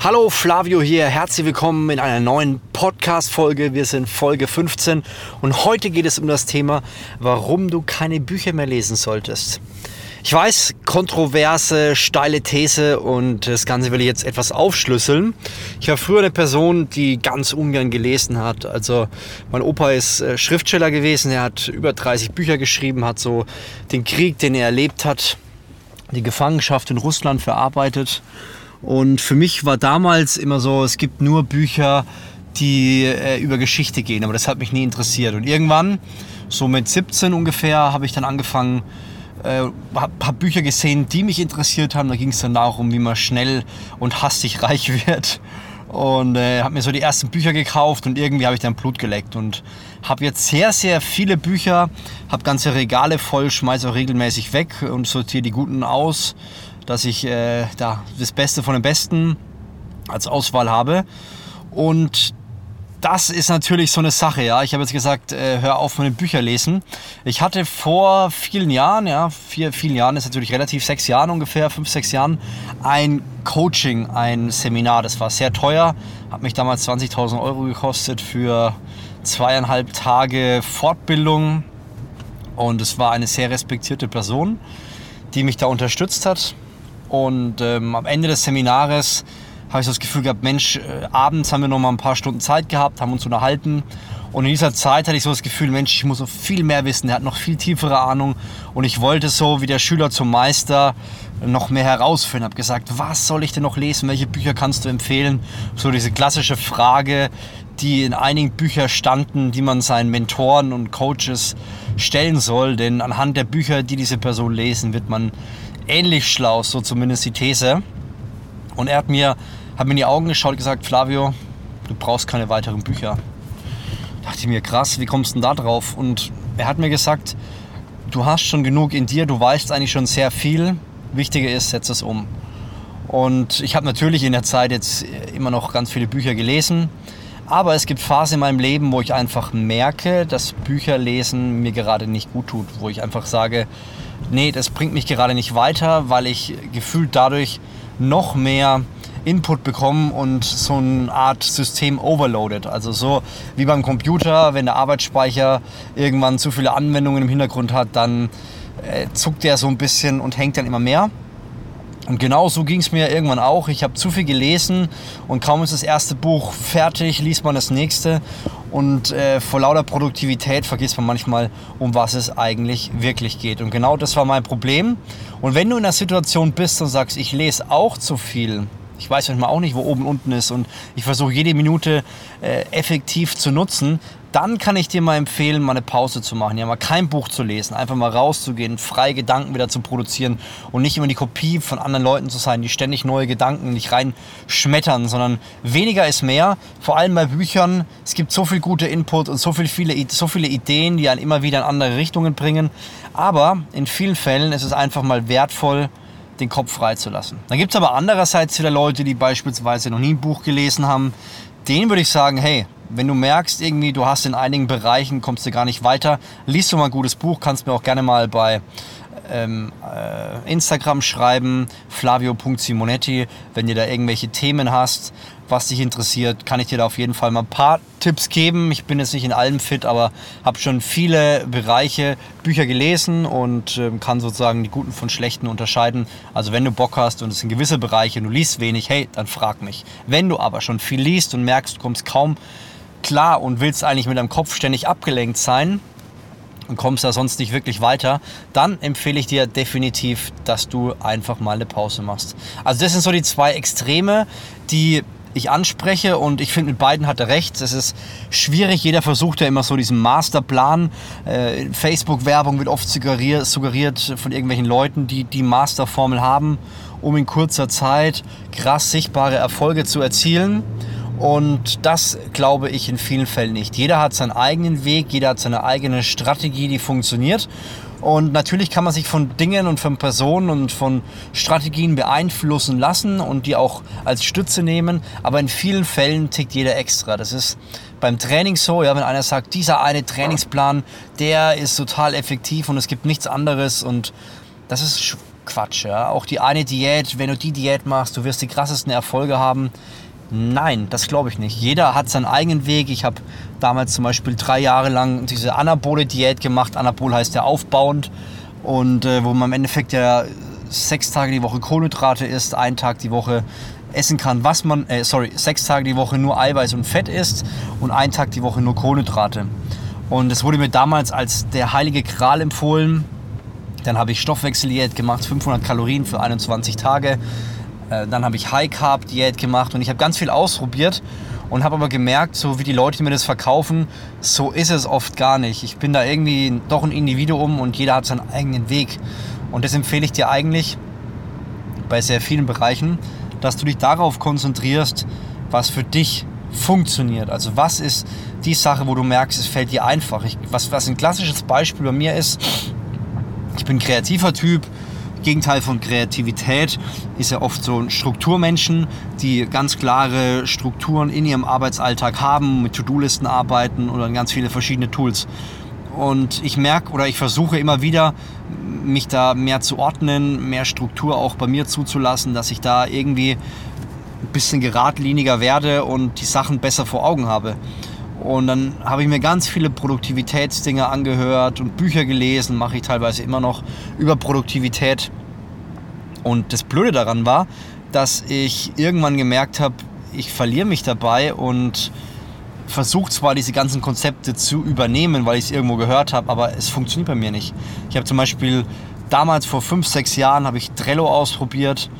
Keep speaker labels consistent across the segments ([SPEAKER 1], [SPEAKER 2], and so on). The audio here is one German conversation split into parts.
[SPEAKER 1] Hallo Flavio hier, herzlich willkommen in einer neuen Podcast-Folge. Wir sind Folge 15 und heute geht es um das Thema, warum du keine Bücher mehr lesen solltest. Ich weiß, kontroverse, steile These und das Ganze will ich jetzt etwas aufschlüsseln. Ich war früher eine Person, die ganz ungern gelesen hat. Also mein Opa ist äh, Schriftsteller gewesen, er hat über 30 Bücher geschrieben, hat so den Krieg, den er erlebt hat, die Gefangenschaft in Russland verarbeitet und für mich war damals immer so, es gibt nur Bücher, die äh, über Geschichte gehen, aber das hat mich nie interessiert. Und irgendwann, so mit 17 ungefähr, habe ich dann angefangen, äh, habe hab Bücher gesehen, die mich interessiert haben. Da ging es dann darum, wie man schnell und hastig reich wird. Und äh, habe mir so die ersten Bücher gekauft und irgendwie habe ich dann Blut geleckt und habe jetzt sehr, sehr viele Bücher, habe ganze Regale voll, schmeiße auch regelmäßig weg und sortiere die guten aus dass ich äh, da das Beste von dem Besten als Auswahl habe. Und das ist natürlich so eine Sache, ja. Ich habe jetzt gesagt, äh, hör auf mit den Bücher lesen. Ich hatte vor vielen Jahren, ja, vier, vielen Jahren ist natürlich relativ, sechs Jahren ungefähr, fünf, sechs Jahren, ein Coaching, ein Seminar. Das war sehr teuer, hat mich damals 20.000 Euro gekostet für zweieinhalb Tage Fortbildung. Und es war eine sehr respektierte Person, die mich da unterstützt hat. Und ähm, am Ende des Seminares habe ich das Gefühl gehabt, Mensch, äh, abends haben wir noch mal ein paar Stunden Zeit gehabt, haben uns unterhalten. Und in dieser Zeit hatte ich so das Gefühl, Mensch, ich muss noch viel mehr wissen. Er hat noch viel tiefere Ahnung. Und ich wollte so wie der Schüler zum Meister noch mehr herausfinden. Habe gesagt, was soll ich denn noch lesen? Welche Bücher kannst du empfehlen? So diese klassische Frage, die in einigen Büchern standen, die man seinen Mentoren und Coaches stellen soll. Denn anhand der Bücher, die diese Person lesen, wird man ähnlich schlau, so zumindest die These. Und er hat mir, hat mir in die Augen geschaut und gesagt, Flavio, du brauchst keine weiteren Bücher. Da dachte ich mir, krass, wie kommst du denn da drauf? Und er hat mir gesagt, du hast schon genug in dir, du weißt eigentlich schon sehr viel. Wichtiger ist, setz es um. Und ich habe natürlich in der Zeit jetzt immer noch ganz viele Bücher gelesen. Aber es gibt Phasen in meinem Leben, wo ich einfach merke, dass Bücherlesen mir gerade nicht gut tut. Wo ich einfach sage, nee, das bringt mich gerade nicht weiter, weil ich gefühlt dadurch noch mehr Input bekomme und so eine Art System overloaded. Also so wie beim Computer, wenn der Arbeitsspeicher irgendwann zu viele Anwendungen im Hintergrund hat, dann äh, zuckt der so ein bisschen und hängt dann immer mehr. Und genau so ging es mir irgendwann auch. Ich habe zu viel gelesen und kaum ist das erste Buch fertig, liest man das nächste. Und äh, vor lauter Produktivität vergisst man manchmal, um was es eigentlich wirklich geht. Und genau das war mein Problem. Und wenn du in einer Situation bist und sagst, ich lese auch zu viel, ich weiß manchmal auch nicht, wo oben und unten ist und ich versuche jede Minute äh, effektiv zu nutzen, dann kann ich dir mal empfehlen, mal eine Pause zu machen, ja mal kein Buch zu lesen, einfach mal rauszugehen, freie Gedanken wieder zu produzieren und nicht immer die Kopie von anderen Leuten zu sein, die ständig neue Gedanken nicht reinschmettern, sondern weniger ist mehr. Vor allem bei Büchern, es gibt so viel gute Input und so, viel, viele, so viele Ideen, die einen immer wieder in andere Richtungen bringen. Aber in vielen Fällen ist es einfach mal wertvoll, den Kopf freizulassen. Dann gibt es aber andererseits wieder Leute, die beispielsweise noch nie ein Buch gelesen haben. Denen würde ich sagen, hey, wenn du merkst, irgendwie, du hast in einigen Bereichen, kommst du gar nicht weiter, liest du mal ein gutes Buch, kannst mir auch gerne mal bei ähm, äh, Instagram schreiben, flavio.simonetti, wenn du da irgendwelche Themen hast, was dich interessiert, kann ich dir da auf jeden Fall mal ein paar Tipps geben. Ich bin jetzt nicht in allem fit, aber habe schon viele Bereiche Bücher gelesen und äh, kann sozusagen die guten von schlechten unterscheiden. Also wenn du Bock hast und es sind gewisse Bereiche und du liest wenig, hey, dann frag mich. Wenn du aber schon viel liest und merkst, du kommst kaum klar und willst eigentlich mit deinem Kopf ständig abgelenkt sein, und kommst da sonst nicht wirklich weiter, dann empfehle ich dir definitiv, dass du einfach mal eine Pause machst. Also das sind so die zwei Extreme, die ich anspreche und ich finde, mit beiden hat er recht. Es ist schwierig, jeder versucht ja immer so diesen Masterplan. Äh, Facebook-Werbung wird oft suggeriert, suggeriert von irgendwelchen Leuten, die die Masterformel haben, um in kurzer Zeit krass sichtbare Erfolge zu erzielen. Und das glaube ich in vielen Fällen nicht. Jeder hat seinen eigenen Weg, jeder hat seine eigene Strategie, die funktioniert. Und natürlich kann man sich von Dingen und von Personen und von Strategien beeinflussen lassen und die auch als Stütze nehmen. Aber in vielen Fällen tickt jeder extra. Das ist beim Training so, ja, wenn einer sagt, dieser eine Trainingsplan, der ist total effektiv und es gibt nichts anderes und das ist Quatsch. Ja? Auch die eine Diät, wenn du die Diät machst, du wirst die krassesten Erfolge haben. Nein, das glaube ich nicht. Jeder hat seinen eigenen Weg. Ich habe damals zum Beispiel drei Jahre lang diese Anabole-Diät gemacht. Anabol heißt ja aufbauend. Und äh, wo man im Endeffekt ja sechs Tage die Woche Kohlenhydrate isst, einen Tag die Woche essen kann, was man, äh, sorry, sechs Tage die Woche nur Eiweiß und Fett isst und einen Tag die Woche nur Kohlenhydrate. Und es wurde mir damals als der heilige Kral empfohlen. Dann habe ich Stoffwechseldiät gemacht, 500 Kalorien für 21 Tage. Äh, dann habe ich High Carb Diät gemacht und ich habe ganz viel ausprobiert und habe aber gemerkt, so wie die Leute mir das verkaufen, so ist es oft gar nicht. Ich bin da irgendwie doch ein Individuum und jeder hat seinen eigenen Weg. Und das empfehle ich dir eigentlich bei sehr vielen Bereichen, dass du dich darauf konzentrierst, was für dich funktioniert. Also was ist die Sache, wo du merkst, es fällt dir einfach. Ich, was, was ein klassisches Beispiel bei mir ist, ich bin ein kreativer Typ, Gegenteil von Kreativität ist ja oft so Strukturmenschen, die ganz klare Strukturen in ihrem Arbeitsalltag haben, mit To-Do-Listen arbeiten oder ganz viele verschiedene Tools. Und ich merke oder ich versuche immer wieder, mich da mehr zu ordnen, mehr Struktur auch bei mir zuzulassen, dass ich da irgendwie ein bisschen geradliniger werde und die Sachen besser vor Augen habe. Und dann habe ich mir ganz viele Produktivitätsdinge angehört und Bücher gelesen, mache ich teilweise immer noch über Produktivität. Und das Blöde daran war, dass ich irgendwann gemerkt habe, ich verliere mich dabei und versuche zwar diese ganzen Konzepte zu übernehmen, weil ich es irgendwo gehört habe, aber es funktioniert bei mir nicht. Ich habe zum Beispiel damals vor fünf, sechs Jahren habe ich Trello ausprobiert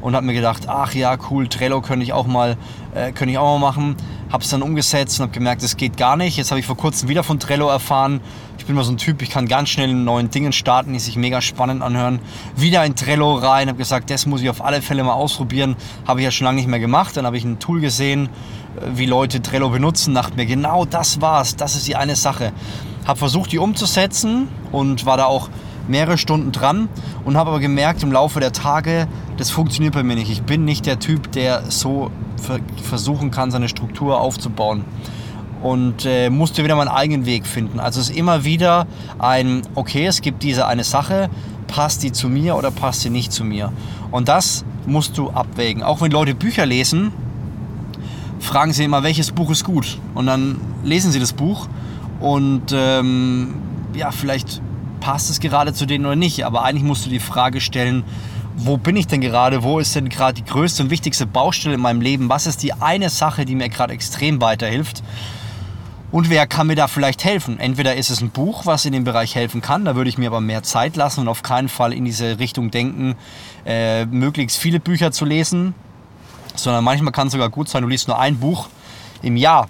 [SPEAKER 1] und habe mir gedacht, ach ja, cool, Trello könnte ich auch mal, äh, könnte ich auch mal machen. Habe es dann umgesetzt und habe gemerkt, es geht gar nicht. Jetzt habe ich vor kurzem wieder von Trello erfahren. Ich bin mal so ein Typ, ich kann ganz schnell in neuen Dingen starten, die sich mega spannend anhören. Wieder in Trello rein, habe gesagt, das muss ich auf alle Fälle mal ausprobieren. Habe ich ja schon lange nicht mehr gemacht. Dann habe ich ein Tool gesehen, äh, wie Leute Trello benutzen. Dachte mir, genau das war's. Das ist die eine Sache. Habe versucht, die umzusetzen und war da auch mehrere Stunden dran und habe aber gemerkt im Laufe der Tage, das funktioniert bei mir nicht. Ich bin nicht der Typ, der so versuchen kann, seine Struktur aufzubauen. Und äh, musste wieder meinen eigenen Weg finden. Also es ist immer wieder ein, okay, es gibt diese eine Sache, passt die zu mir oder passt sie nicht zu mir? Und das musst du abwägen. Auch wenn Leute Bücher lesen, fragen sie immer, welches Buch ist gut? Und dann lesen sie das Buch und ähm, ja, vielleicht passt es gerade zu denen oder nicht. Aber eigentlich musst du die Frage stellen, wo bin ich denn gerade? Wo ist denn gerade die größte und wichtigste Baustelle in meinem Leben? Was ist die eine Sache, die mir gerade extrem weiterhilft? Und wer kann mir da vielleicht helfen? Entweder ist es ein Buch, was in dem Bereich helfen kann, da würde ich mir aber mehr Zeit lassen und auf keinen Fall in diese Richtung denken, äh, möglichst viele Bücher zu lesen, sondern manchmal kann es sogar gut sein, du liest nur ein Buch im Jahr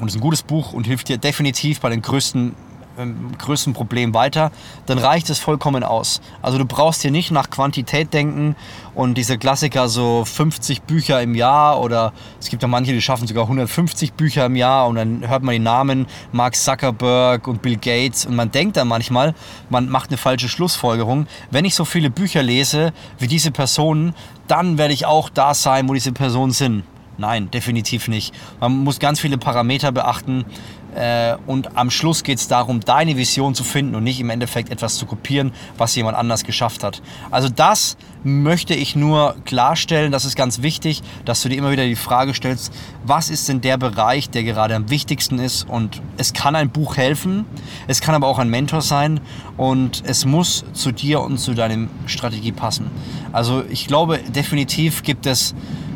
[SPEAKER 1] und es ist ein gutes Buch und hilft dir definitiv bei den größten größten Problem weiter, dann reicht es vollkommen aus. Also du brauchst hier nicht nach Quantität denken und diese Klassiker so 50 Bücher im Jahr oder es gibt ja manche, die schaffen sogar 150 Bücher im Jahr und dann hört man die Namen Mark Zuckerberg und Bill Gates und man denkt dann manchmal, man macht eine falsche Schlussfolgerung. Wenn ich so viele Bücher lese wie diese Personen, dann werde ich auch da sein, wo diese Personen sind. Nein, definitiv nicht. Man muss ganz viele Parameter beachten. Äh, und am Schluss geht es darum, deine Vision zu finden und nicht im Endeffekt etwas zu kopieren, was jemand anders geschafft hat. Also das möchte ich nur klarstellen. Das ist ganz wichtig, dass du dir immer wieder die Frage stellst, was ist denn der Bereich, der gerade am wichtigsten ist? Und es kann ein Buch helfen, es kann aber auch ein Mentor sein und es muss zu dir und zu deinem Strategie passen. Also ich glaube, definitiv gibt es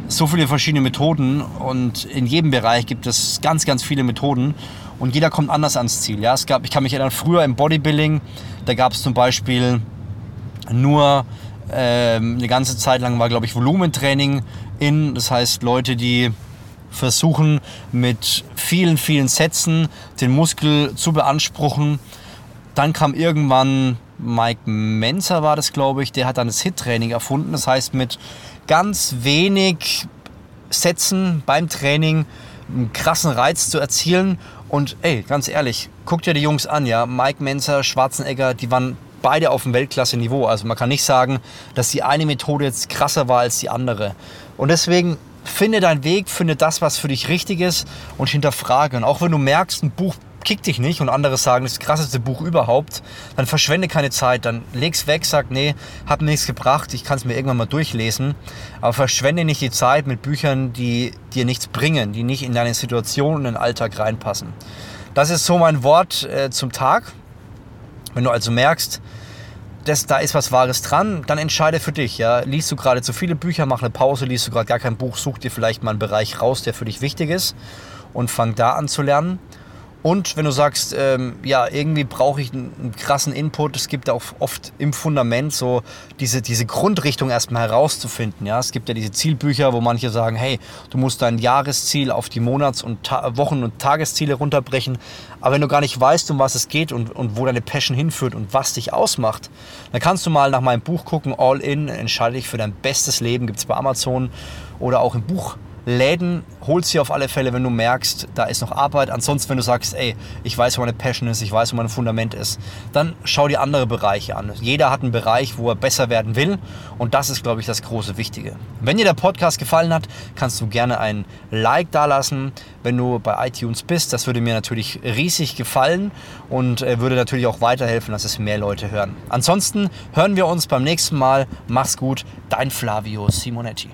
[SPEAKER 1] so viele verschiedene Methoden und in jedem Bereich gibt es ganz, ganz viele Methoden und jeder kommt anders ans Ziel. Ja? Es gab, ich kann mich erinnern, früher im Bodybuilding, da gab es zum Beispiel nur ähm, eine ganze Zeit lang war, glaube ich, Volumentraining in. Das heißt, Leute, die versuchen mit vielen, vielen Sätzen den Muskel zu beanspruchen. Dann kam irgendwann Mike Menzer, war das, glaube ich, der hat dann das Hit-Training erfunden. Das heißt, mit ganz wenig Sätzen beim Training einen krassen Reiz zu erzielen und ey, ganz ehrlich, guckt dir die Jungs an, ja. Mike Menzer, Schwarzenegger, die waren beide auf dem Weltklasse-Niveau. Also man kann nicht sagen, dass die eine Methode jetzt krasser war als die andere. Und deswegen finde deinen Weg, finde das, was für dich richtig ist und hinterfrage. Und auch wenn du merkst, ein Buch kickt dich nicht und andere sagen, das ist das krasseste Buch überhaupt, dann verschwende keine Zeit, dann leg's weg, sag, nee, hat mir nichts gebracht, ich kann es mir irgendwann mal durchlesen, aber verschwende nicht die Zeit mit Büchern, die dir nichts bringen, die nicht in deine Situation und den Alltag reinpassen. Das ist so mein Wort äh, zum Tag. Wenn du also merkst, dass da ist was Wahres dran, dann entscheide für dich. Ja? Liest du gerade zu viele Bücher, mach eine Pause, liest du gerade gar kein Buch, such dir vielleicht mal einen Bereich raus, der für dich wichtig ist und fang da an zu lernen. Und wenn du sagst, ähm, ja, irgendwie brauche ich einen, einen, krassen Input, es gibt auch oft im Fundament so diese, diese Grundrichtung erstmal herauszufinden. Ja? Es gibt ja diese Zielbücher, wo manche sagen, hey, du musst dein Jahresziel auf die Monats- und Ta Wochen- und Tagesziele runterbrechen. Aber wenn du gar nicht weißt, um was es geht und, und wo deine Passion hinführt und was dich ausmacht, dann kannst du mal nach meinem Buch gucken, All In, entscheide dich für dein bestes Leben, gibt es bei Amazon oder auch im Buch. Läden hol sie auf alle Fälle, wenn du merkst, da ist noch Arbeit. Ansonsten, wenn du sagst, ey, ich weiß, wo meine Passion ist, ich weiß, wo mein Fundament ist, dann schau dir andere Bereiche an. Jeder hat einen Bereich, wo er besser werden will und das ist, glaube ich, das große Wichtige. Wenn dir der Podcast gefallen hat, kannst du gerne ein Like dalassen, wenn du bei iTunes bist. Das würde mir natürlich riesig gefallen und äh, würde natürlich auch weiterhelfen, dass es mehr Leute hören. Ansonsten hören wir uns beim nächsten Mal. Mach's gut, dein Flavio Simonetti.